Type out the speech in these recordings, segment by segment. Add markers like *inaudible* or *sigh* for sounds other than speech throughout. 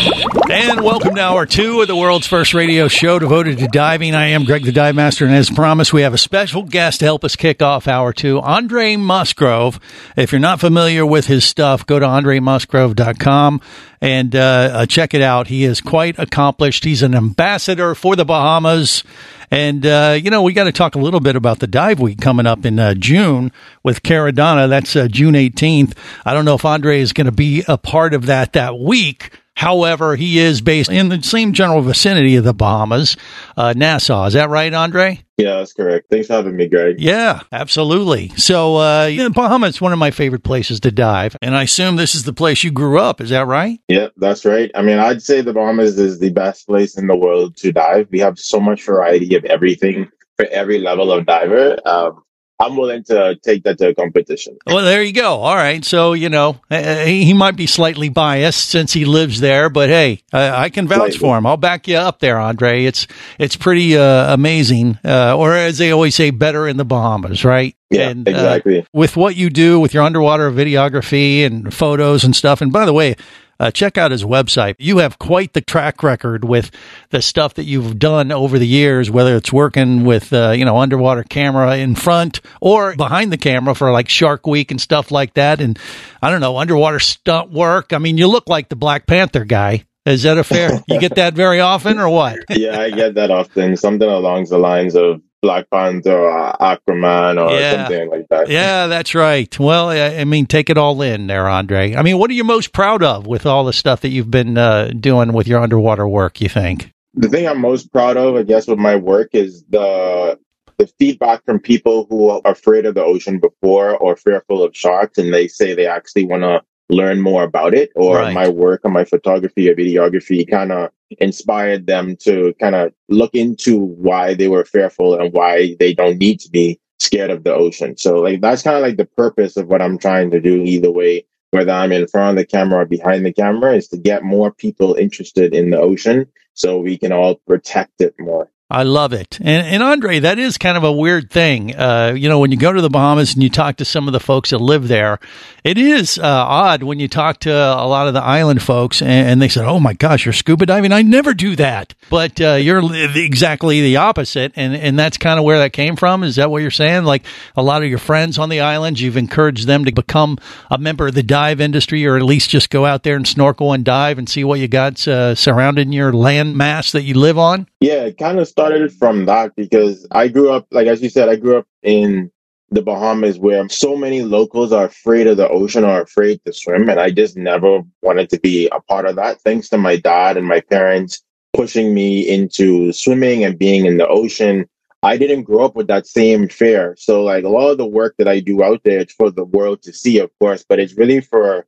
And welcome to hour two of the world's first radio show devoted to diving. I am Greg the Dive Master, and as promised, we have a special guest to help us kick off hour two, Andre Musgrove. If you're not familiar with his stuff, go to andremusgrove.com and uh, uh, check it out. He is quite accomplished. He's an ambassador for the Bahamas. And, uh, you know, we got to talk a little bit about the dive week coming up in uh, June with Caradonna. That's uh, June 18th. I don't know if Andre is going to be a part of that that week. However, he is based in the same general vicinity of the Bahamas, uh, Nassau. Is that right, Andre? Yeah, that's correct. Thanks for having me, Greg. Yeah, absolutely. So, uh, yeah, Bahamas is one of my favorite places to dive, and I assume this is the place you grew up. Is that right? Yeah, that's right. I mean, I'd say the Bahamas is the best place in the world to dive. We have so much variety of everything for every level of diver. Um, I'm willing to take that to a competition. Well, there you go. All right. So, you know, uh, he might be slightly biased since he lives there, but hey, I, I can vouch for him. I'll back you up there, Andre. It's, it's pretty, uh, amazing. Uh, or as they always say, better in the Bahamas, right? Yeah, And, uh, exactly. with what you do with your underwater videography and photos and stuff. And by the way, uh, check out his website. You have quite the track record with the stuff that you've done over the years, whether it's working with, uh, you know, underwater camera in front or behind the camera for like Shark Week and stuff like that. And I don't know, underwater stunt work. I mean, you look like the Black Panther guy. Is that a fair? you get that very often or what? *laughs* yeah, I get that often. Something along the lines of Black Panther or Aquaman or Yeah. something like that. Yeah, that's right. Well, I I mean, take it all in there, Andre. I mean, what are you most proud of with all the stuff that you've been uh, doing with your underwater work, you think? The thing I'm most proud of, I guess, with my work is the the feedback from people who are afraid of the ocean before or fearful of sharks, and they say they actually want to learn more about it, or Right. my work and my photography or videography kind of inspired them to kind of look into why they were fearful and why they don't need to be scared of the ocean. So, like, that's kind of like the purpose of what I'm trying to do, either way, whether I'm in front of the camera or behind the camera, is to get more people interested in the ocean so we can all protect it more. I love it. And, and Andre, that is kind of a weird thing. Uh, you know, when you go to the Bahamas and you talk to some of the folks that live there, it is uh, odd when you talk to a lot of the island folks and, and they said, Oh my gosh, you're scuba diving. I never do that. But uh, you're exactly the opposite. And, and that's kind of where that came from. Is that what you're saying? Like a lot of your friends on the islands, you've encouraged them to become a member of the dive industry or at least just go out there and snorkel and dive and see what you got uh, surrounding your land mass that you live on? Yeah, kind of started from that because I grew up, like as you said, I grew up in the Bahamas where so many locals are afraid of the ocean or afraid to swim. And I just never wanted to be a part of that. Thanks to my dad and my parents pushing me into swimming and being in the ocean. I didn't grow up with that same fear. So like a lot of the work that I do out there, it's for the world to see, of course, but it's really for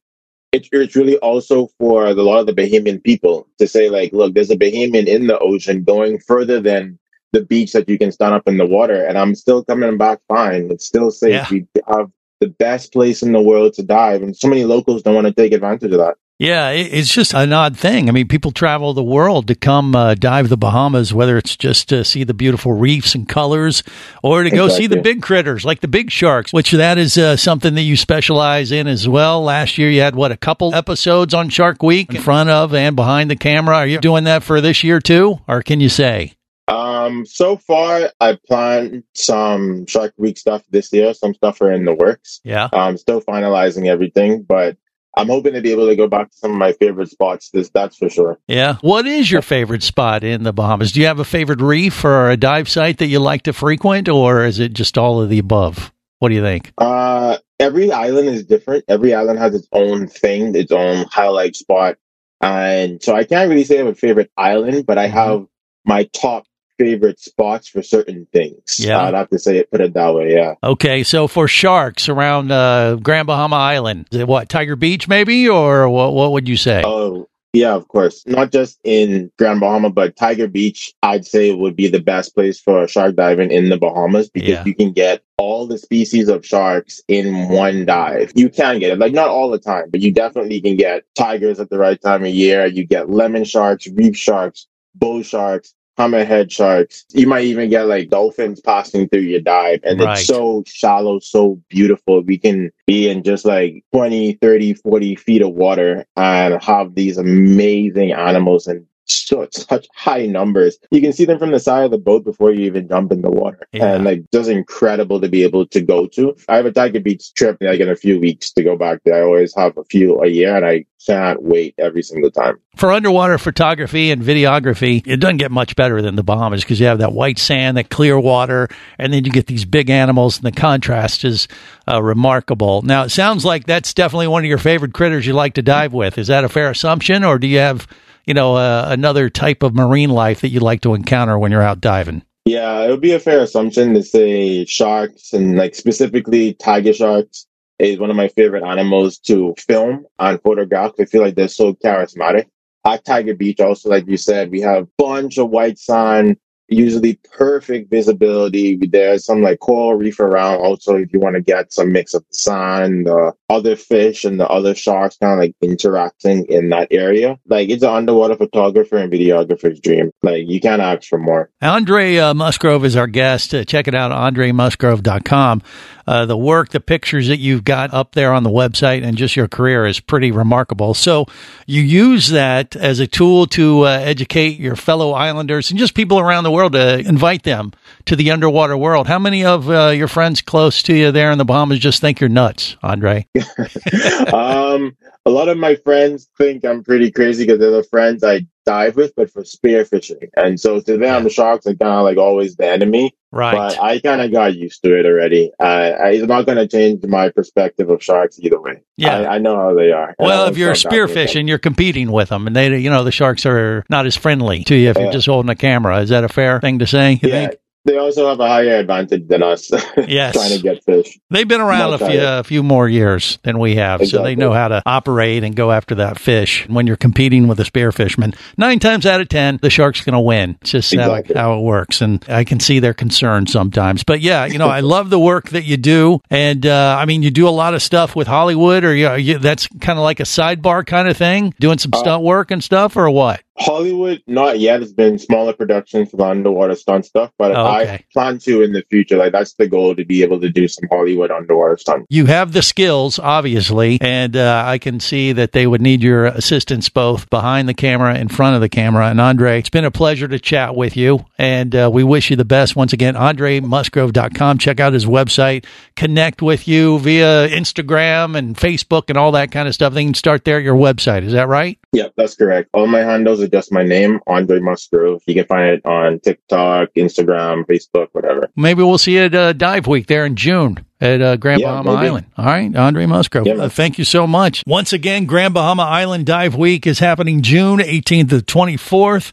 it's, it's really also for a lot of the Bahamian people to say, like, look, there's a Bahamian in the ocean going further than the beach that you can stand up in the water, and I'm still coming back fine. It's still safe. Yeah. We have the best place in the world to dive, and so many locals don't want to take advantage of that. Yeah, it's just an odd thing. I mean, people travel the world to come uh, dive the Bahamas, whether it's just to see the beautiful reefs and colors or to go see the big critters like the big sharks, which that is uh, something that you specialize in as well. Last year, you had what a couple episodes on Shark Week in front of and behind the camera. Are you doing that for this year too, or can you say? Um, so far, I planned some Shark Week stuff this year. Some stuff are in the works. Yeah. I'm still finalizing everything, but I'm hoping to be able to go back to some of my favorite spots. This that's for sure. Yeah. What is your favorite spot in the Bahamas? Do you have a favorite reef or a dive site that you like to frequent, or is it just all of the above? What do you think? Uh, every island is different. Every island has its own thing, its own highlight spot. And so I can't really say I have a favorite island, but I Mm-hmm. have my top favorite spots for certain things. Yeah. I'd have to say it, put it that way. Yeah. Okay, so for sharks around uh, Grand Bahama Island, what Tiger Beach maybe, or what? What would you say? Oh, yeah, of course. Not just in Grand Bahama, but Tiger Beach, I'd say would be the best place for shark diving in the Bahamas because Yeah. you can get all the species of sharks in one dive. You can get it, like not all the time, but you definitely can get tigers at the right time of year. You get lemon sharks, reef sharks, bull sharks, hammerhead sharks. You might even get like dolphins passing through your dive. And Right. it's so shallow, so beautiful. We can be in just like 20, 30, 40 feet of water and have these amazing animals and so such high numbers. You can see them from the side of the boat before you even jump in the water. Yeah. And like just incredible to be able to go to. I have a Tiger Beach trip like in a few weeks to go back there. I always have a few a year and I can't wait every single time. For underwater photography and videography, it doesn't get much better than the Bahamas because you have that white sand, that clear water, and then you get these big animals, and the contrast is uh, remarkable. Now, it sounds like that's definitely one of your favorite critters you like to dive with. Is that a fair assumption, or do you have, you know, uh, another type of marine life that you like to encounter when you're out diving? Yeah, it would be a fair assumption to say sharks and like specifically tiger sharks is one of my favorite animals to film and photograph. I feel like they're so charismatic. At Tiger Beach, also, like you said, we have a bunch of white sand, usually perfect visibility. There's some like coral reef around also if you want to get some mix of the sun, the other fish and the other sharks kind of like interacting in that area. Like it's an underwater photographer and videographer's dream. Like you can't ask for more. Andre uh, Musgrove is our guest. Uh, check it out, andremusgrove.com. Uh, the work, the pictures that you've got up there on the website, and just your career is pretty remarkable. So you use that as a tool to uh, educate your fellow islanders and just people around the world to invite them to the underwater world. How many of uh, your friends close to you there in the Bahamas just think you're nuts, Andre? *laughs* um, a lot of my friends think I'm pretty crazy because they're the friends I dive with, but for spearfishing. And so to them, sharks are kind of like always the enemy. Right. But I kind of got used to it already. Uh, I- it's not going to change my perspective of sharks either way. Yeah. I, I know how they are. Well, if you're stop diving with them. spearfishing, you're competing with them, and they, you know, the sharks are not as friendly to you if you're just holding a camera. Is that a fair thing to say? You yeah, think? They also have a higher advantage than us. *laughs* Yes. trying to get fish. They've been around a few, a few more years than we have, so they know how to operate and go after that fish. When you're competing with a spearfishman, nine times out of ten, the shark's going to win. It's just Exactly. how, how it works, and I can see their concern sometimes. But yeah, you know, I love the work that you do, and uh, I mean, you do a lot of stuff with Hollywood, or you, you, that's kind of like a sidebar kind of thing, doing Uh, some stunt work and stuff, or what? Hollywood, not yet. It's been smaller productions for underwater stunt stuff, but Oh, okay. I plan to in the future. Like that's the goal to be able to do some Hollywood underwater stunt. you have the skills, obviously, and uh, I can see that they would need your assistance both behind the camera, in front of the camera. And Andre, it's been a pleasure to chat with you, and uh, we wish you the best. Once again, AndreMusgrove.com. Check out his website, connect with you via Instagram and Facebook and all that kind of stuff. They can start there at your website. Is that right? Yeah, that's correct. All my handles are just my name, Andre Musgrove. You can find it on TikTok, Instagram, Facebook, whatever. Maybe we'll see you at uh, Dive Week there in June at uh, Grand Yeah, Bahama maybe. Island. All right, Andre Musgrove. Yeah, uh, thank you so much. Once again, Grand Bahama Island Dive Week is happening June 18th to 24th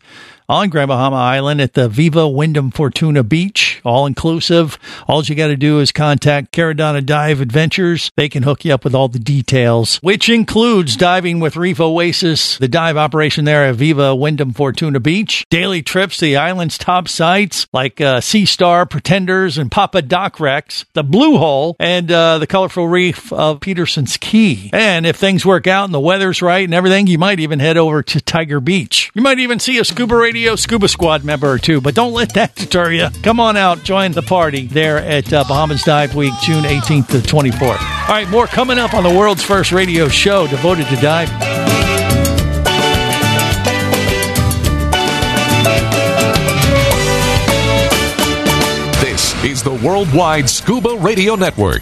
on Grand Bahama Island at the Viva Wyndham Fortuna Beach, all inclusive. All you got to do is contact Caradonna Dive Adventures. They can hook you up with all the details, which includes diving with Reef Oasis, the dive operation there at Viva Wyndham Fortuna Beach, daily trips to the island's top sites like uh, Sea Star, Pretenders, and Papa Doc Rex, the Blue Hole, and uh, the colorful reef of Peterson's Cay. And if things work out and the weather's right and everything, you might even head over to Tiger Beach. You might even see a Scuba Radio Scuba Squad member or two, but don't let that deter you. Come on out, join the party there at uh, Bahamas Dive Week, June 18th to 24th. All right, more coming up on the world's first radio show devoted to diving. This is the Worldwide Scuba Radio Network.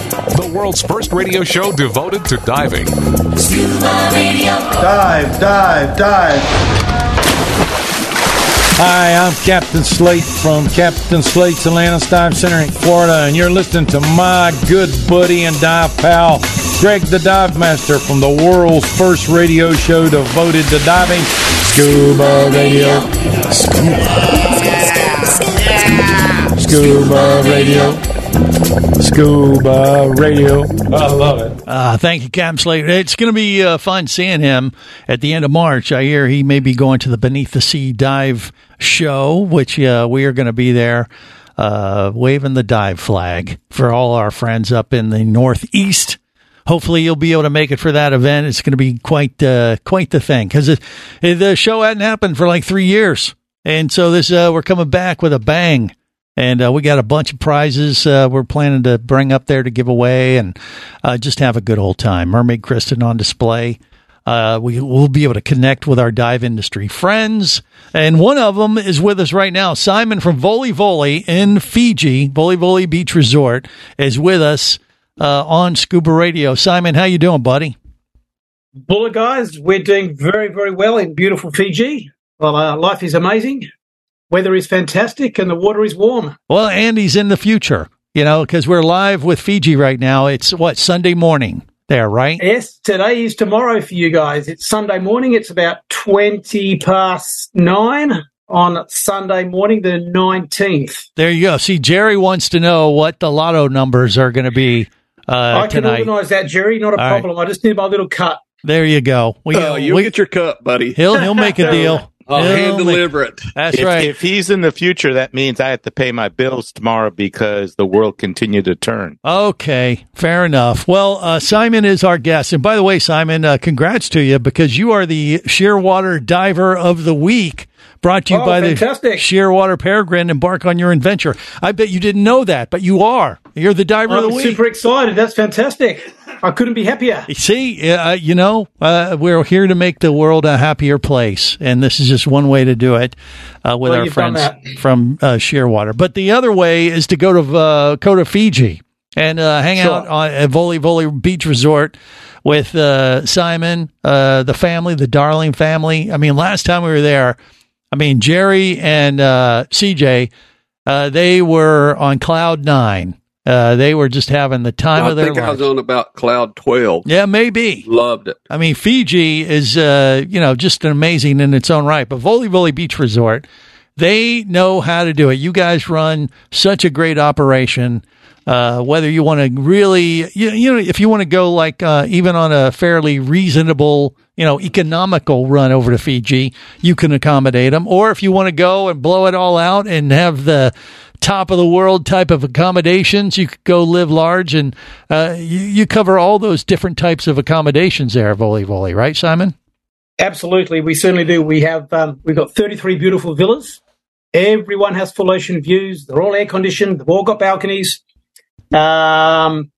The world's first radio show devoted to diving. Scuba Radio. Dive, dive, dive. Hi, I'm Captain Slate from Captain Slate's Atlantis Dive Center in Florida, and you're listening to my good buddy and dive pal, Greg the Dive Master from the world's first radio show devoted to diving, Scuba Radio. Scuba. Scuba Radio. Scuba Radio. I love it. Uh, thank you, Captain Slate. It's going to be uh, fun seeing him at the end of March. I hear he may be going to the Beneath the Sea Dive Show, which uh, we are going to be there uh, waving the dive flag for all our friends up in the Northeast. Hopefully, you'll be able to make it for that event. It's going to be quite uh, quite the thing because the show hadn't happened for like three years, and so this uh, we're coming back with a bang and uh, we got a bunch of prizes uh, we're planning to bring up there to give away and uh, just have a good old time. Mermaid Kristen on display. Uh, we will be able to connect with our dive industry friends, and one of them is with us right now. Simon from Voli Voli in Fiji, Voli Voli Beach Resort, is with us uh, on Scuba Radio. Simon, how you doing, buddy? Bula guys, we're doing very, very well in beautiful Fiji. Well, uh, life is amazing weather is fantastic and the water is warm. Well, Andy's in the future, you know, because we're live with Fiji right now. It's what Sunday morning there, right? Yes, today is tomorrow for you guys. It's Sunday morning. It's about 20 past nine on Sunday morning, the 19th. There you go. See, Jerry wants to know what the lotto numbers are going to be uh, I can tonight. organise that, Jerry. Not a All right. problem. I just need my little cut. There you go. We, Oh, you'll we- get your cup, buddy. he'll he'll make a *laughs* deal. I'll He'll hand deliver it. That's if, right. If he's in the future, that means I have to pay my bills tomorrow because the world continued to turn. Okay, fair enough. Well, uh, Simon is our guest. And by the way, Simon, uh, congrats to you because you are the Shearwater Diver of the Week. Brought to you Oh, by fantastic. the Shearwater Peregrine. Embark on your adventure. I bet you didn't know that, but you are. You're the diver of the I'm week. super excited. That's fantastic. I couldn't be happier. See, uh, you know, uh, we're here to make the world a happier place, and this is just one way to do it uh, with Well, our friends from uh, Shearwater. But the other way is to go to uh, go to Fiji and uh, hang Sure. out on, at Voli Voli Beach Resort with uh, Simon, uh, the family, the Darling family. I mean, last time we were there, I mean, Jerry and uh, CJ, uh, they were on cloud nine. Uh, they were just having the time I of their think I was on about cloud 12. Yeah, maybe. Loved it. I mean, Fiji is, uh, you know, just amazing in its own right. But Voli Voli Beach Resort, they know how to do it. You guys run such a great operation. Uh, whether you want to really, you, you know, if you want to go like uh, even on a fairly reasonable, you know, economical run over to Fiji, you can accommodate them. Or if you want to go and blow it all out and have the top of the world type of accommodations, you could go live large and uh, you, you cover all those different types of accommodations there, Voli Voli, right, Simon? Absolutely, we certainly do. We have um, we've got 33 beautiful villas. Everyone has full ocean views. They're all air conditioned. They've all got balconies. Um,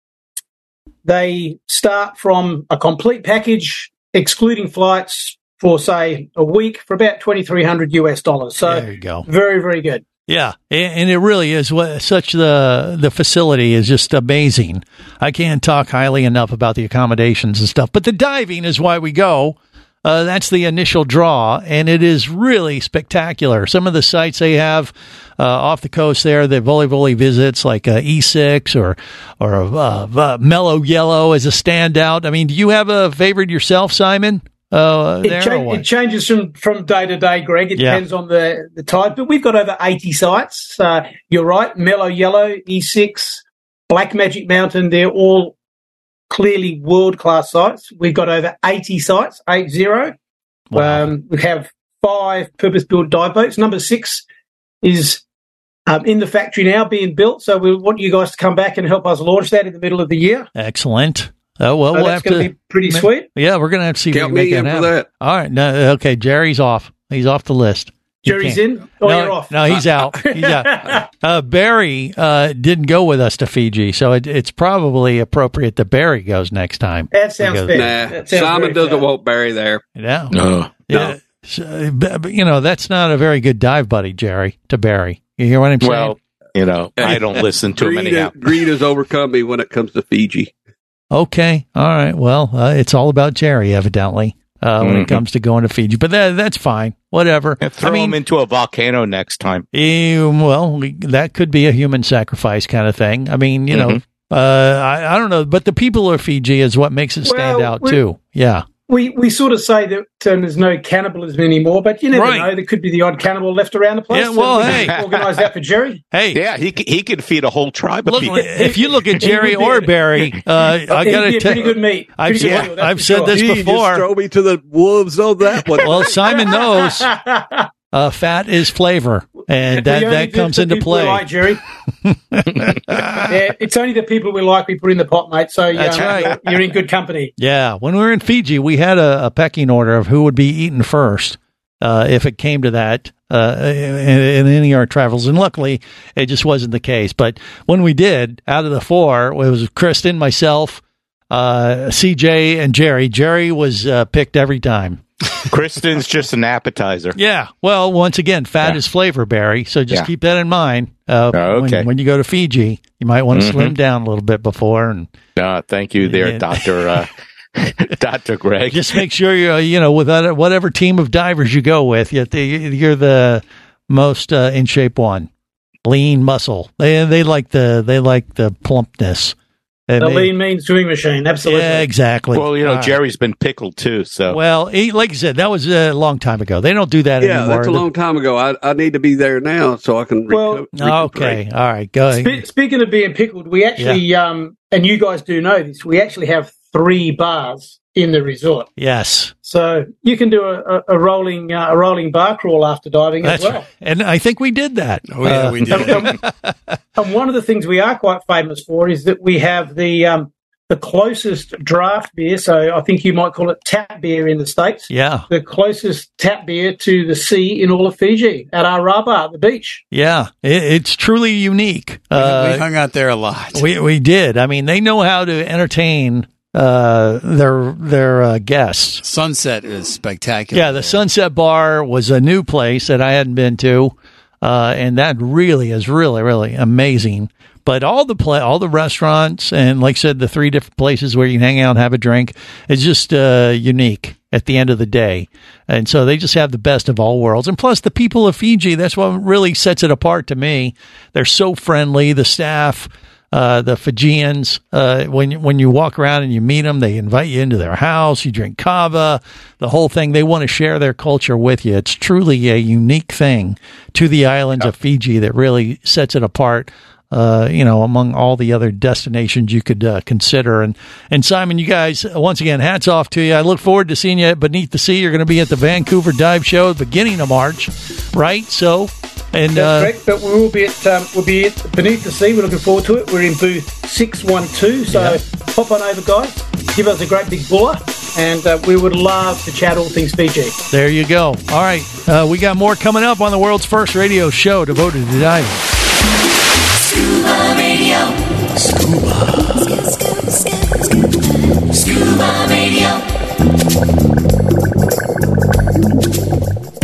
they start from a complete package, excluding flights, for say a week for about 2,300 US dollars. So There you go. very very good. Yeah, and it really is what such the the facility is just amazing. I can't talk highly enough about the accommodations and stuff. But the diving is why we go. Uh, that's the initial draw, and it is really spectacular. Some of the sites they have uh, off the coast there, that Voli Voli visits, like uh, E6 or or uh, uh, Mellow Yellow as a standout. I mean, do you have a favorite yourself, Simon? Uh, It, cha- it changes from, from day to day, Greg. It Yeah. depends on the, the tide, but we've got over 80 sites. Uh, you're right. Mellow Yellow, E6, Black Magic Mountain, they're all clearly world class sites. We've got over 80 sites, 80. Um, we have five purpose built dive boats. Number six is um, in the factory now being built. So we want you guys to come back and help us launch that in the middle of the year. Excellent. Oh well, So we'll that's gonna be pretty sweet. Yeah, we're gonna have to see if we can me make in that for happen. that. All right, no, okay, Jerry's off. He's off the list. You Jerry's in? Oh, no, you're off. No, he's out. *laughs* He's out. Uh, Barry uh, didn't go with us to Fiji, so it, it's probably appropriate that Barry goes next time. That sounds Because- fair. Nah, That sounds Simon doesn't fair. want Barry there. Yeah. No. Yeah. So, but- but, you know, that's not a very good dive buddy, Jerry, to Barry. You hear what I'm saying? Well, you know, I don't listen to him Greed, anyhow. greed has overcome me when it comes to Fiji. Okay. All right. Well, uh, it's all about Jerry, evidently, uh, when it Mhm. comes to going to Fiji. But that, that's fine. Whatever. Throw I mean, him into a volcano next time. eh, well, that could be a human sacrifice kind of thing. I mean, you know, Mhm. uh, I, I don't know, but the people of Fiji is what makes it stand Well, out too. Yeah. We we sort of say that um, there's no cannibalism anymore, but you never Right. know. There could be the odd cannibal left around the place. Yeah, well, So we hey. organise that for Jerry. *laughs* Hey, yeah, he c- he could feed a whole tribe of Look, people. *laughs* if you look at Jerry be- or Barry, *laughs* uh, I got to a tell pretty good meat. I've, good yeah, meal, I've said sure. this Gee, just before. throw me to the wolves on that one. Well, Simon knows uh, fat is flavor, and that, that comes into play. like, Jerry. *laughs* yeah, it's only the people we like we put in the pot, mate. So That's right. you're, you're in good company. Yeah, when we were in Fiji, we had a, a pecking order of who would be eaten first uh, if it came to that uh, in, in any of our travels. And luckily, it just wasn't the case. But when we did, out of the four, it was Kristen, myself, uh, CJ, and Jerry. Jerry was uh, picked every time. Kristen's just an appetizer. Yeah. Well, once again, fat Yeah. is flavor, Barry. So just Yeah. keep that in mind. Uh, Oh, okay. when, when you go to Fiji, you might want to Mhm. slim down a little bit before and Uh, thank you there. Doctor uh, *laughs* Doctor Greg. just make sure you're, uh, you know, with whatever team of divers you go with, you're the, you're the most uh, in shape one. Lean muscle. They they like the they like the plumpness. And The they- lean mean swimming machine, absolutely. yeah, exactly. well, you know, All right. Jerry's been pickled too, so Well, he, like I said, that was a long time ago. They don't do that Yeah, anymore. Yeah, that's a long time ago. I, I need to be there now so I can Well, reco- okay, all right, go. Spe- speaking of being pickled, we actually, um, and you guys do know this, we actually have three bars in the resort. Yes, So you can do a, a, a rolling uh, a rolling bar crawl after diving that's as well. right. And I think we did that. Oh, yeah, Uh, we did. And one of the things we are quite famous for is that we have the um, the closest draft beer. So I think you might call it tap beer in the states. Yeah, The closest tap beer to the sea in all of Fiji at our bar at the beach. yeah, it, it's truly unique. we Uh, hung out there a lot. we we did. I mean, they know how to entertain uh, their their uh, guests. Sunset is spectacular. Yeah, the Sunset Bar was a new place that I hadn't been to, uh, and that really is really really amazing. But all the play, all the restaurants, and like I said, the three different places where you can hang out and have a drink, is just uh, unique at the end of the day. And so they just have the best of all worlds. And plus, the people of Fiji, that's what really sets it apart to me. They're so friendly. The staff, uh, the Fijians, uh, when you- when you walk around and you meet them, they invite you into their house. You drink kava, the whole thing. They want to share their culture with you. It's truly a unique thing to the islands of Fiji that really sets it apart. Uh, you know, among all the other destinations you could uh, consider, and and Simon, you guys, once again, hats off to you. I look forward to seeing you at Beneath the Sea. You're going to be at the Vancouver Dive Show at the beginning of March, right? So, and That's uh, correct, but we will be at um, we'll be at Beneath the Sea. We're looking forward to it. We're in booth six one two, so pop on over, guys. Give us a great big bula, and uh, we would love to chat all things Fiji. There you go. All right. Uh, we got more coming up on the world's first radio show devoted to diving. Scuba Radio. Scuba.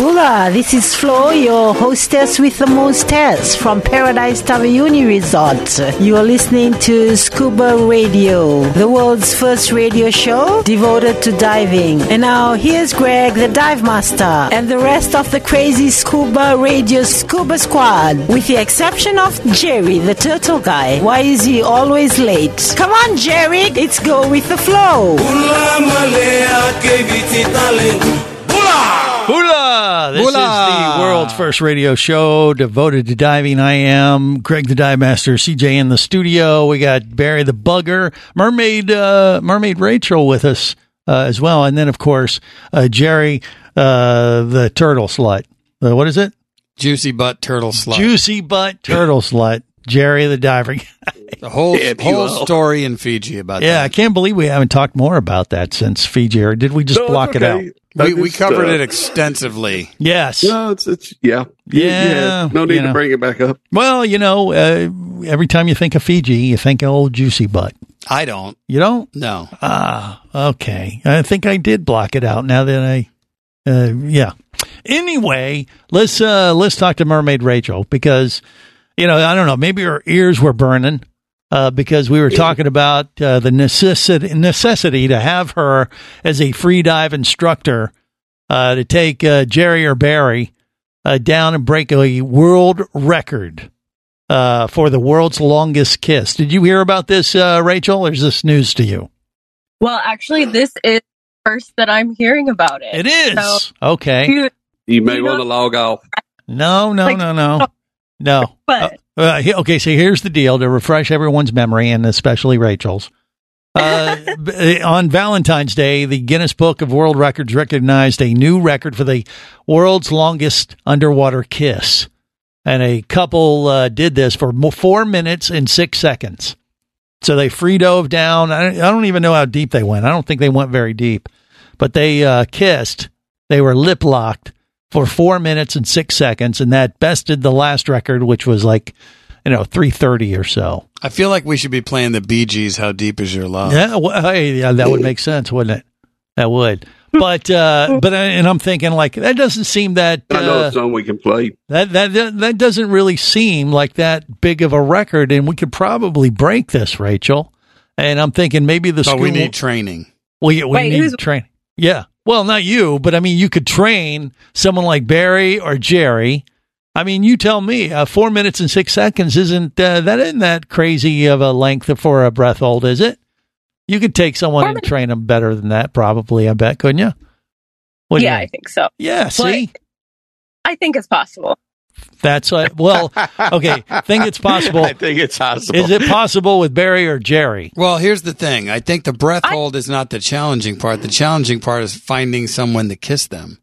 Bula, this is Flo, your hostess with the most hairs from Paradise Taviuni Resort. You are listening to Scuba Radio, the world's first radio show devoted to diving. And now here's Greg, the dive master, and the rest of the crazy Scuba Radio Scuba Squad, with the exception of Jerry, the turtle guy. Why is he always late? Come on, Jerry, let's go with the flow. This is the world's first radio show devoted to diving. I am Greg the Dive Master, CJ in the studio. We got Barry the Bugger, Mermaid, uh, Mermaid Rachel with us uh, as well, and then of course uh, Jerry, uh, the Turtle Slut. Uh, what is it? Juicy butt turtle slut. Juicy butt turtle slut. Jerry the diver. The whole If whole will. story in Fiji about yeah, I can't believe we haven't talked more about that since Fiji, or did we just No, it's block it out? We, I we covered uh, it extensively. Yes. No, it's it's yeah Yeah, No need you know. to bring it back up. Well, you know, uh, every time you think of Fiji, you think of old juicy butt. I don't. You don't? No. Ah, okay. I think I did block it out now that I, uh, yeah. Anyway, let's, uh, let's talk to Mermaid Rachel because, you know, I don't know, maybe her ears were burning, uh, because we were talking about, uh, the necessity, necessity to have her as a free dive instructor, uh, to take, uh, Jerry or Barry, uh, down and break a world record. Uh, for the world's longest kiss. Did you hear about this, uh, Rachel, or is this news to you? Well, actually, this is first that I'm hearing about it. It is. So, Okay. you- You may You want to log off. No, no, Like- no, no. No. But- Uh, uh, okay, so here's the deal to refresh everyone's memory, and especially Rachel's. *laughs* Uh, on Valentine's Day, the Guinness Book of World Records recognized a new record for the world's longest underwater kiss. And a couple uh, did this for four minutes and six seconds. So they free dove down. I, I don't even know how deep they went. I don't think they went very deep, but they uh, kissed. They were lip locked for four minutes and six seconds, and that bested the last record, which was like, you know, three thirty or so. I feel like we should be playing the Bee Gees. How deep is your love? Yeah, well, hey, yeah, that would make sense, wouldn't it? That would. But uh, but I- and I'm thinking like that doesn't seem that I know uh, a song we can play. that that that that doesn't really seem like that big of a record, and we could probably break this, Rachel. And I'm thinking maybe the But school we need training. Well, yeah, we Wait, need who's- train. Yeah. Well, not you, but I mean, you could train someone like Barry or Jerry. I mean, you tell me. Uh, four minutes and six seconds isn't uh, that isn't that crazy of a length for a breath hold, is it? You could take someone and train them better than that, probably. I bet, couldn't you? Do you yeah, I think? so. Yeah. See, I think it's possible. That's uh, well. Okay, I think it's possible. *laughs* I think it's possible. Is it possible with Barry or Jerry? Well, here's the thing. I think the breath hold is not the challenging part. The challenging part is finding someone to kiss them.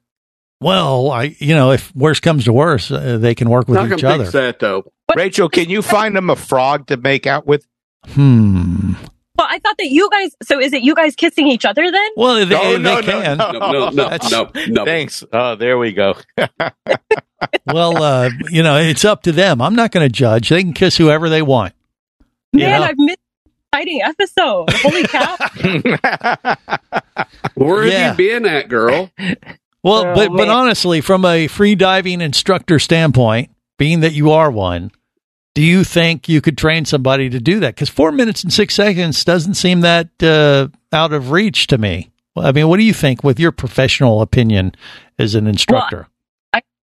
Well, I you know, if worse comes to worse, uh, they can work with Not each other. fix that though. Rachel, can you find them a frog to make out with? Hmm. Well, I thought that you guys. So is it you guys kissing each other then? Well, they, No, they no, no, can. no, No, no, That's- no, no. Thanks. Oh, there we go. *laughs* well, uh, you know, it's up to them. I'm not going to judge. They can kiss whoever they want. You Man, know? I've missed an exciting episode. Holy cow! *laughs* Where have Yeah. you been at, girl? Well, Oh, but but honestly, from a free diving instructor standpoint, being that you are one, do you think you could train somebody to do that? Because four minutes and six seconds doesn't seem that uh, out of reach to me. I mean, what do you think, with your professional opinion as an instructor?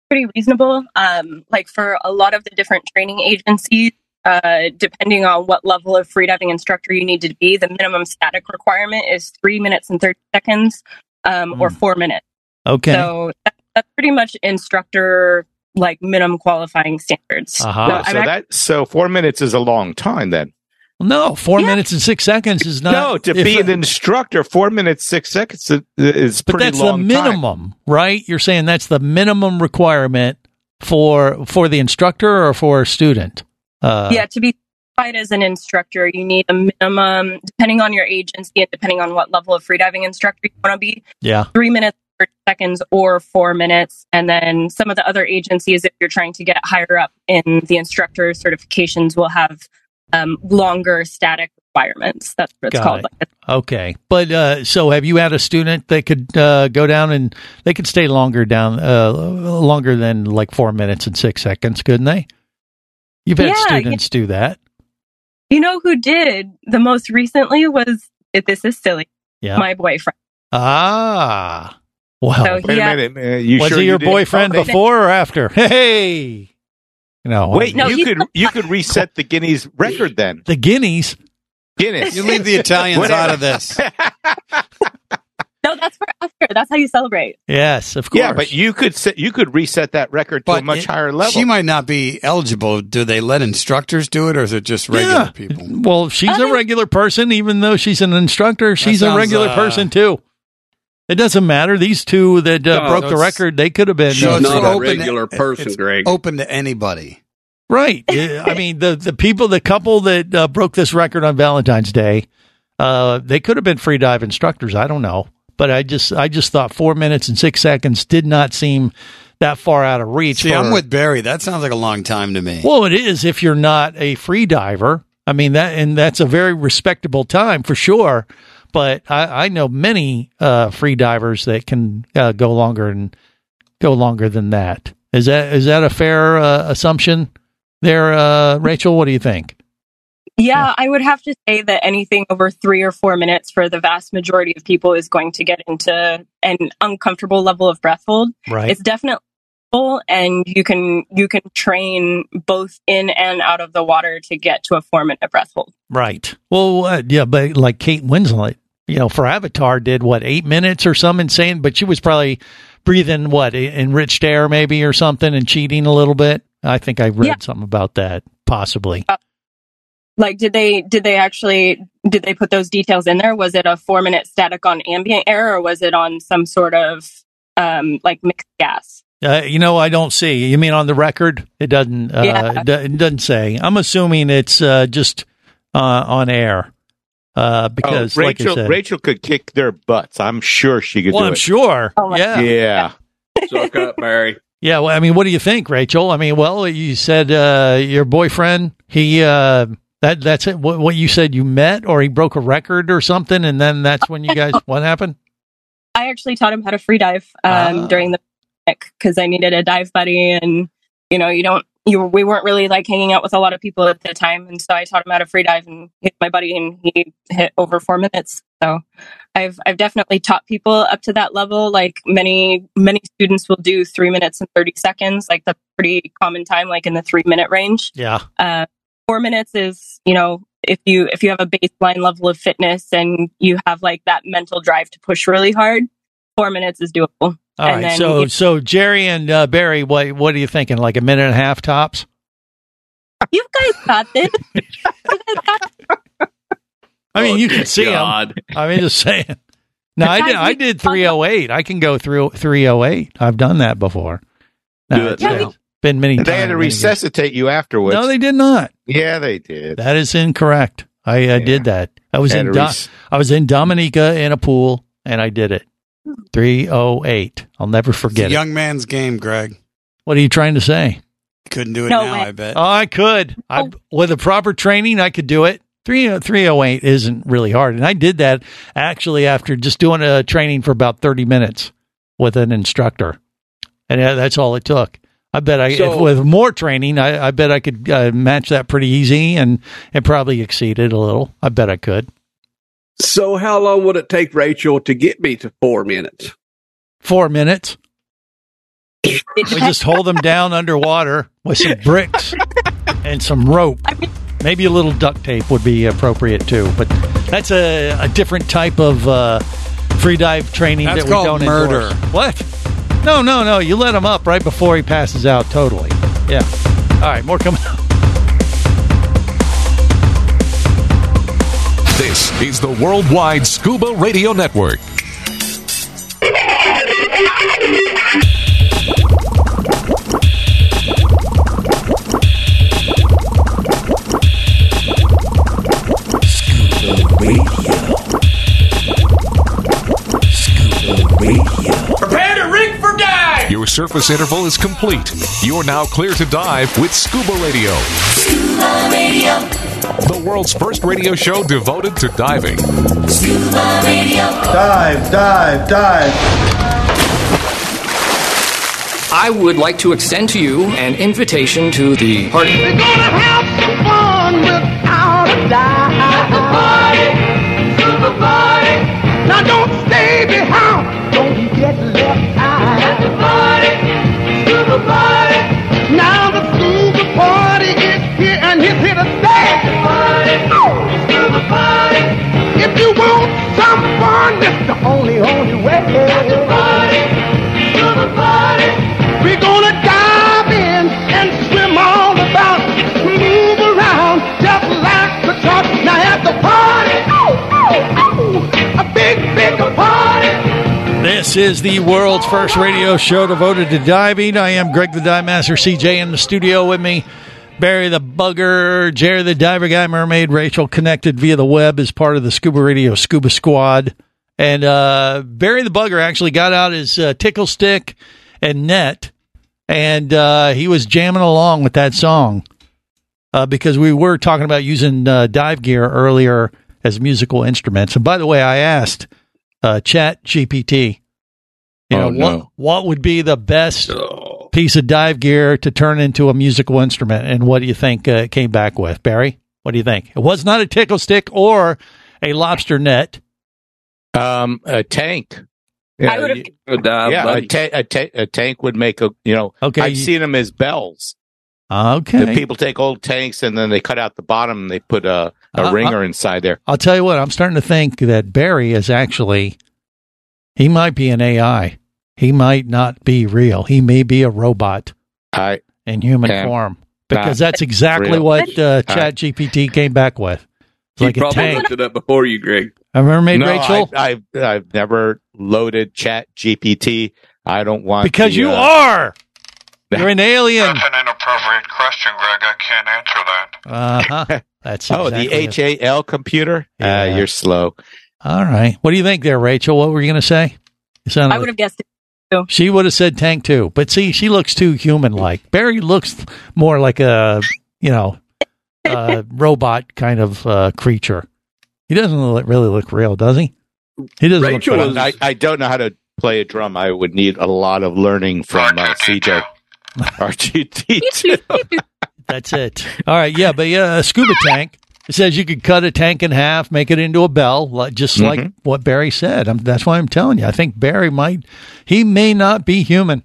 Pretty reasonable. Um, like for a lot of the different training agencies, uh, depending on what level of freediving instructor you need to be, the minimum static requirement is three minutes and thirty seconds, um, or four minutes. Okay. So that, that's pretty much instructor like minimum qualifying standards. Uh-huh. So so act- that so four minutes is a long time then. no, four minutes and six seconds is not. no, to be an instructor, four minutes six seconds is- is But pretty that's the long time. minimum, right? You're saying that's the minimum requirement for for the instructor or for a student. Uh, yeah, to be certified as an instructor, you need a minimum, depending on your agency and depending on what level of freediving instructor you want to be, yeah. three minutes, 30 seconds, or four minutes. And then some of the other agencies, if you're trying to get higher up in the instructor certifications, will have um, longer static requirements. That's what it's Got called. it. Okay, but uh, so have you had a student that could uh, go down and they could stay longer down, uh, longer than like four minutes and six seconds, couldn't they? You've had Yeah, students do that. You know who did the most recently was, this is silly, Yeah. my boyfriend. Ah, well. So Wait he a minute. uh, you was sure he you your boyfriend Okay. before or after? *laughs* Hey, no. Wait, No, you he's could you could reset the Guinness record then. the Guineas. Guinness. You leave the *laughs* Italians out of this. *laughs* No, that's for after. That's how you celebrate. Yes, of course. Yeah, but you could set, you could reset that record to a much it- higher level. She might not be eligible. Do they let instructors do it, or is it just regular Yeah. people? Well, she's a regular person, even though she's an instructor. She's a regular uh, person too. It doesn't matter. These two that uh, No, broke so the record, they could have been So uh, it's not a open to- regular person, it's Greg. Open to anybody. right. I mean, the the people, the couple that uh, broke this record on Valentine's Day, uh, they could have been free dive instructors. I don't know, but I just I just thought four minutes and six seconds did not seem that far out of reach. See, for- I'm with Barry. That sounds like a long time to me. Well, it is if you're not a free diver. I mean that, and that's a very respectable time for sure. But I, I know many uh, free divers that can uh, go longer and go longer than that. Is that is that a fair uh, assumption there, uh, Rachel? What do you think? Yeah, I would have to say that anything over three or four minutes for the vast majority of people is going to get into an uncomfortable level of breath hold. Right. It's definitely and you can you can train both in and out of the water to get to a four minute breath hold. Right. Well, uh, yeah, but like Kate Winslet, you know, for Avatar did what eight minutes or some insane, but she was probably breathing what enriched air maybe or something and cheating a little bit. I think I read Yeah. something about that, possibly. Like, did they did they actually did they put those details in there? Was it a four minute static on ambient air, or was it on some sort of um, like mixed gas? Uh, you know, I don't see. You mean on the record? It doesn't. Uh, Yeah. it, it doesn't say. I'm assuming it's uh, just uh, on air uh, because, oh, like I Rachel said, Rachel could kick their butts. I'm sure she could well, do I'm it. sure. Oh yeah. Yeah. Suck up, Barry. *laughs* Yeah, well, I mean, what do you think, Rachel? I mean, well, you said uh, your boyfriend he uh, that that's it. What, what you said you met or he broke a record or something, and then that's when you guys what happened? I actually taught him how to free dive um, Ah. during the because I needed a dive buddy, and you know, you don't, you we weren't really like hanging out with a lot of people at the time, and so I taught him how to free dive, and was my buddy, and he hit over four minutes. So I've I've definitely taught people up to that level. Like many many students will do three minutes and thirty seconds, like that's pretty common time, like in the three minute range. Yeah. Uh, four minutes is you know if you if you have a baseline level of fitness and you have like that mental drive to push really hard four minutes is doable All and right, then so you, so Jerry and uh, Barry, what what are you thinking? Like a minute and a half tops? you guys got this *laughs* I mean, you Oh, can see God. them. I mean, just saying. *laughs* No, I did. I did 308. I can go through 308. I've done that before. No, Good. it's Yeah, been, been many They times. had to many years. resuscitate you afterwards. No, they did not. Yeah, they did. That is incorrect. I, I did that. I was Had in to Do- res- I was in Dominica in a pool, and I did it. 308. I'll never It's a forget it. young man's game, Greg. What are you trying to say? Couldn't do it No now, way. I bet. Oh, I could. I, with the proper training, I could do it. 3, 308 isn't really hard. And I did that actually after just doing a training for about 30 minutes with an instructor. And uh, that's all it took. I bet I, So- if with more training, I, I bet I could uh, match that pretty easy and, and probably exceed it a little. I bet I could. So, how long would it take Rachel to get me to four minutes? Four minutes. We just hold them down underwater with some bricks and some rope. Maybe a little duct tape would be appropriate too, but that's a, a different type of uh, free dive training That's that we called don't murder. endorse. What? No, no, no. You let him up right before he passes out. Totally. Yeah. All right. More coming up. This is the Worldwide Scuba Radio Network. Scuba Radio. Scuba Radio. Prepare to rig for dive! Your surface interval is complete. You're now clear to dive with Scuba Radio, Scuba Radio, the world's first radio show devoted to diving. Scuba Radio. Dive, dive, dive. I would like to extend to you an invitation to the party. We're gonna have some fun without a dive. Scuba party, scuba party. Now don't stay behind, This is the world's first radio show devoted to diving. I am Greg the Dive Master, CJ in the studio with me. Barry the Bugger, Jerry the Diver Guy Mermaid, Rachel connected via the web as part of the Scuba Radio Scuba Squad. And uh, Barry the Bugger actually got out his uh, tickle stick and net, and uh, he was jamming along with that song uh, because we were talking about using uh, dive gear earlier as musical instruments. And by the way, I asked uh, Chat GPT, you know, Oh, no. what what would be the best piece of dive gear to turn into a musical instrument? And what do you think uh, it came back with, Barry? What do you think? It was not a tickle stick or a lobster net. Um, a tank. I would've- you- A dive yeah, a, ta- a, ta- a tank would make a you know. Okay, I've you- seen them as bells. Okay. The people take old tanks and then they cut out the bottom and they put a, a Uh, ringer uh, inside there. I'll tell you what, I'm starting to think that Barry is actually, he might be an AI. He might not be real. He may be a robot I in human form because that's exactly real. what uh, I- Chat GPT came back with. It's He like a probably tank. looked it up before you, Greg. A mermaid, no, Rachel? I, I've I've never loaded Chat GPT. I don't want because the, you uh, are. *laughs* You're an alien. That's an inappropriate question, Greg. I can't answer that. Uh huh. *laughs* That's oh exactly the. H A L computer. Yeah. Uh, you're slow. All right. What do you think there, Rachel? What were you going to say? I would have guessed it too. She would have said tank too. But see, she looks too human like. Barry looks more like a, you know, a *laughs* robot kind of uh, creature. He doesn't look, really look real, does he? He doesn't Rachel look real. I, I don't know how to play a drum. I would need a lot of learning from uh, CJ. *laughs* R2D2. That's it. All right, yeah, but yeah, a scuba tank. It says you could cut a tank in half, make it into a bell, just like Mhm. what Barry said. I'm, that's why I'm telling you. I think Barry might. He may not be human.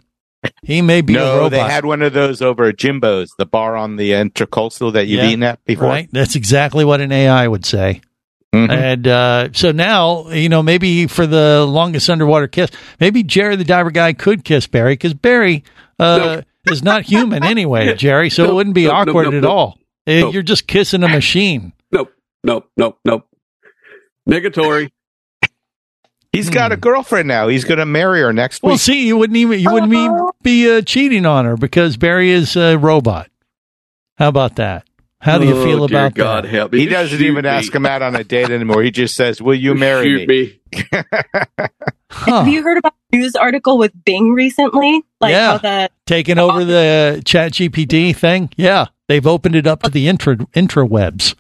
He may be a No, they had one of those over at Jimbo's, the bar on the intercoastal that you've Yeah, eaten at before. Right. That's exactly what an AI would say. Mhm. And uh, so now, you know, maybe for the longest underwater kiss, maybe Jerry the diver guy could kiss Barry because Barry uh, is not human anyway, *laughs* Jerry. So it wouldn't be awkward at all. Uh, Nope. You're just kissing a *laughs* machine. Nope, nope, nope, nope. Negatory. *laughs* He's got a girlfriend now. He's going to marry her next week. Well, week. see, you wouldn't even you wouldn't even be uh, cheating on her because Barry is a robot. How about that? How do you Oh, feel dear about God that? help me. He doesn't shoot even me. ask him out on a date *laughs* anymore. He just says, "Will you marry Shoot me?" me. Huh. Have you heard about the news article with Bing recently? Like Yeah. how the Taking over the Chat GPT thing? Yeah, they've opened it up to the intra intrawebs.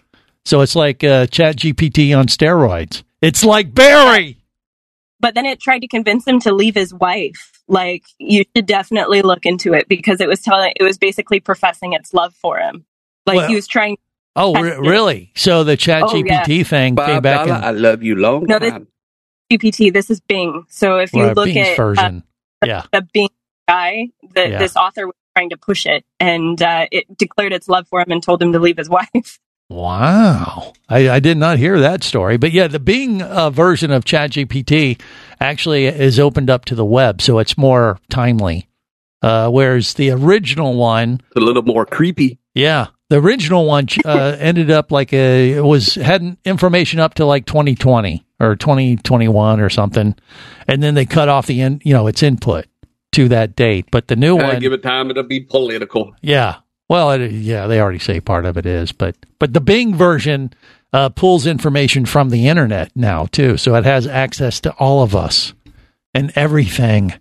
So it's like uh, Chat GPT on steroids. It's like Barry. but then it tried to convince him to leave his wife. Like you should definitely look into it because it was telling it was basically professing its love for him. Like Well- he was trying Oh, re- really? So the Chat Oh, yeah. GPT thing came back Dollar, in I love you long No, this- time. GPT. This is Bing. So if you well, look Bing's at uh, yeah. the Bing guy, the, Yeah. this author was trying to push it, and uh, it declared its love for him and told him to leave his *laughs* wife. Wow. I, I did not hear that story. But yeah, the Bing uh, version of ChatGPT actually is opened up to the web, so it's more timely. Uh, whereas the original one, a little more creepy. yeah, the original one uh, *laughs* ended up like a it was had information up to like 2020 or 2021 or something, and then they cut off the in, you know its input to that date. But the new Gotta one, give it time. It'll be political. yeah. Well, it, yeah, they already say part of it is, but but the Bing version uh, pulls information from the internet now too, so it has access to all of us and everything.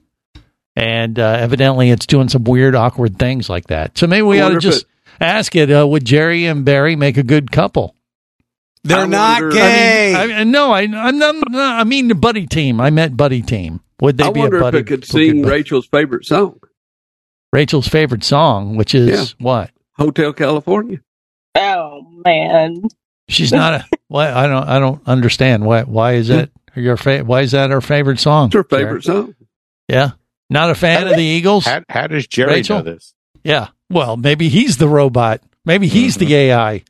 And uh, evidently, it's doing some weird, awkward things like that. So maybe we ought to wonder if just ask it: uh, Would Jerry and Barry make a good couple? They're I not wonder- gay. I mean, I, no, I, I'm not, no, I mean the buddy team. I meant buddy team. Would they I be wonder a buddy? if it could sing buddy? Rachel's favorite song, Rachel's favorite song, which is Yeah. what? Hotel California. Oh man, She's not a. *laughs* Why I don't. I don't understand. Why? Why is that your fa- Why is that her favorite song? It's her favorite song. Yeah. Not a fan of the Eagles. How, how does Jerry Rachel? know this? Yeah. Well, maybe he's the robot. Maybe he's the AI.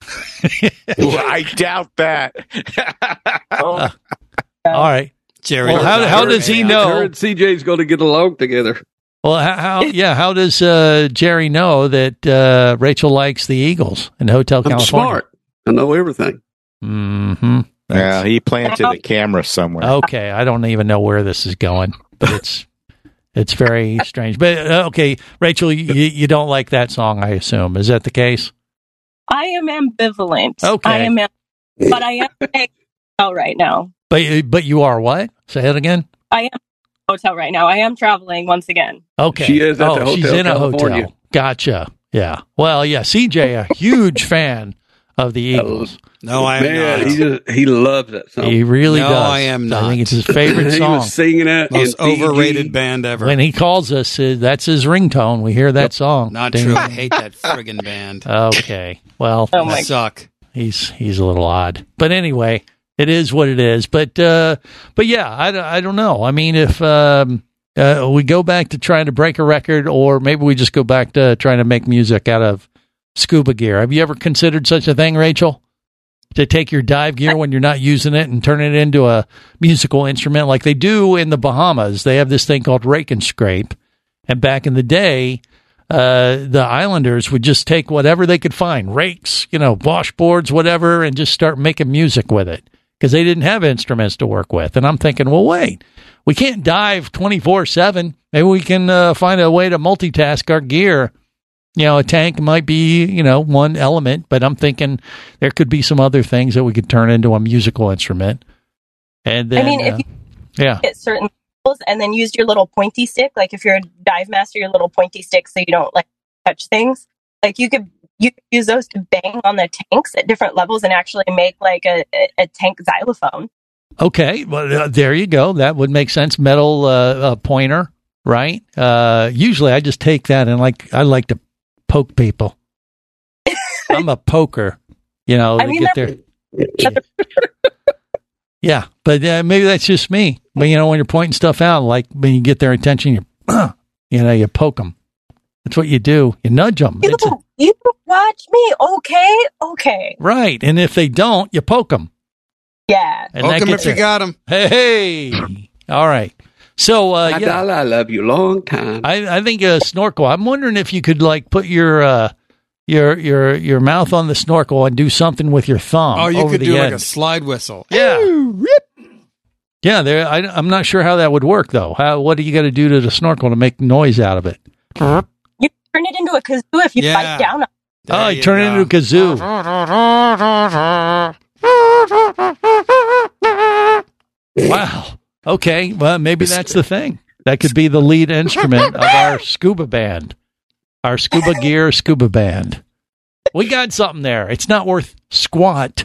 *laughs* Well, I doubt that. *laughs* All right. Jerry. Well, how, how does he Her know? and CJ's going to get along together. Well, how, how *laughs* yeah, how does uh, Jerry know that uh, Rachel likes the Eagles in Hotel I'm California? smart. I know everything. Mm-hmm. yeah, he planted a camera somewhere. Okay, I don't even know where this is going, but it's it's very *laughs* strange. But uh, okay, Rachel, you, you don't like that song, I assume. Is that the case? I am ambivalent. Okay. I am, am- but I am in a hotel right now. But but you are what? Say it again. I am in a hotel right now. I am traveling once again. Okay. She is at oh, the she's Hotel in a California. hotel. Gotcha. Yeah. Well, yeah. CJ, a huge fan of the Eagles. No, I am Man, not. he just, he loves that song. He really No, does. I am not. I not. think it's his *laughs* favorite he song. was singing it. Most in Fiji. overrated band ever. When he calls us, uh, that's his ringtone. We hear that song. Not Ding. true. *laughs* I hate that friggin' band. Okay. Well, Oh They my suck. he's he's a little odd. But anyway, it is what it is. But uh, but yeah, I, don't- I don't know. I mean, if um, uh, we go back to trying to break a record, or maybe we just go back to trying to make music out of scuba gear. Have you ever considered such a thing, Rachel? To take your dive gear when you're not using it and turn it into a musical instrument like they do in the Bahamas. They have this thing called rake and scrape. And back in the day, uh, the islanders would just take whatever they could find rakes, you know, washboards, whatever, and just start making music with it because they didn't have instruments to work with. And I'm thinking, well, wait, we can't dive 24 7. Maybe we can uh, find a way to multitask our gear. You know, a tank might be, you know, one element, but I'm thinking there could be some other things that we could turn into a musical instrument. And then, I mean, if uh, you yeah. hit certain levels and then used your little pointy stick. Like if you're a dive master, your little pointy stick so you don't like touch things. Like you could you could use those to bang on the tanks at different levels and actually make like a, a, a tank xylophone. Okay, well, uh, there you go. That would make sense. Metal uh, uh, pointer, right? Uh, usually, I just take that and like I like to poke people. *laughs* I'm a poker, you know. I mean, get there. *laughs* Yeah, but uh, maybe that's just me. But you know, when you're pointing stuff out, like when you get their attention, you *clears throat* you know, you poke them. That's what you do. You nudge them. You, you watch me, okay, okay, right. And if they don't, you poke them. yeah. And that gets their- Hey, hey. All right. So uh, I, yeah, I love you long time. I, I think a snorkel. I'm wondering if you could like put your uh, your your your mouth on the snorkel and do something with your thumb. Oh, you over could the do like a slide whistle. Yeah. Yeah, there. I, I'm not sure how that would work though. How, what do you got to do to the snorkel to make noise out of it? You turn it into a kazoo if you Yeah. bite down. on it. oh, you turn it into a kazoo. *laughs* Wow. Okay. Well, maybe that's the thing. That could be the lead instrument of our *laughs* scuba band, our scuba gear scuba band. We got something there. It's not worth squat,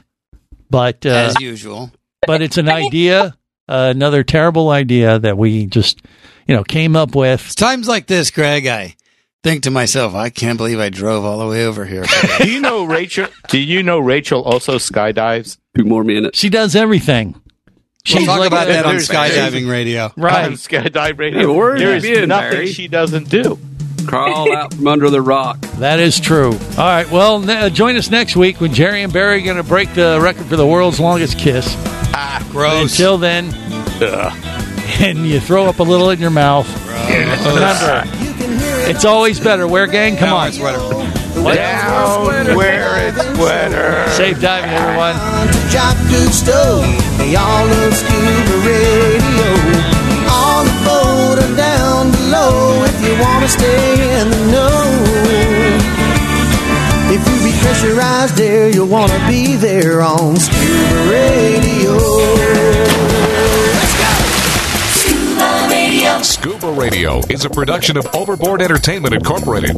but uh, As usual. but it's an idea, uh, another terrible idea that we just, you know, came up with. It's times like this, Greg, I think to myself, I can't believe I drove all the way over here. *laughs* Do you know Rachel? Do you know Rachel also skydives? Two more minutes. She does everything. We'll talk like about that on there's- skydiving radio. Right. On skydive radio. Hey, where have you There's been, nothing Barry? she doesn't do. Crawl out from under the rock. That is true. All right. Well, ne- uh, join us next week when Jerry and Barry are going to break the record for the world's longest kiss. Ah, gross. Until then, and you throw up a little in your mouth. Remember, it's always better. Wear gang. Come on. What? Down, wear it, sweater. Safe diving, everyone. Jacques Cousteau, they all love scuba radio. On the boat or down below, if you wanna stay in the know. If you be pressurized there, you'll wanna be there on scuba radio. Scuba Radio is a production of Overboard Entertainment Incorporated.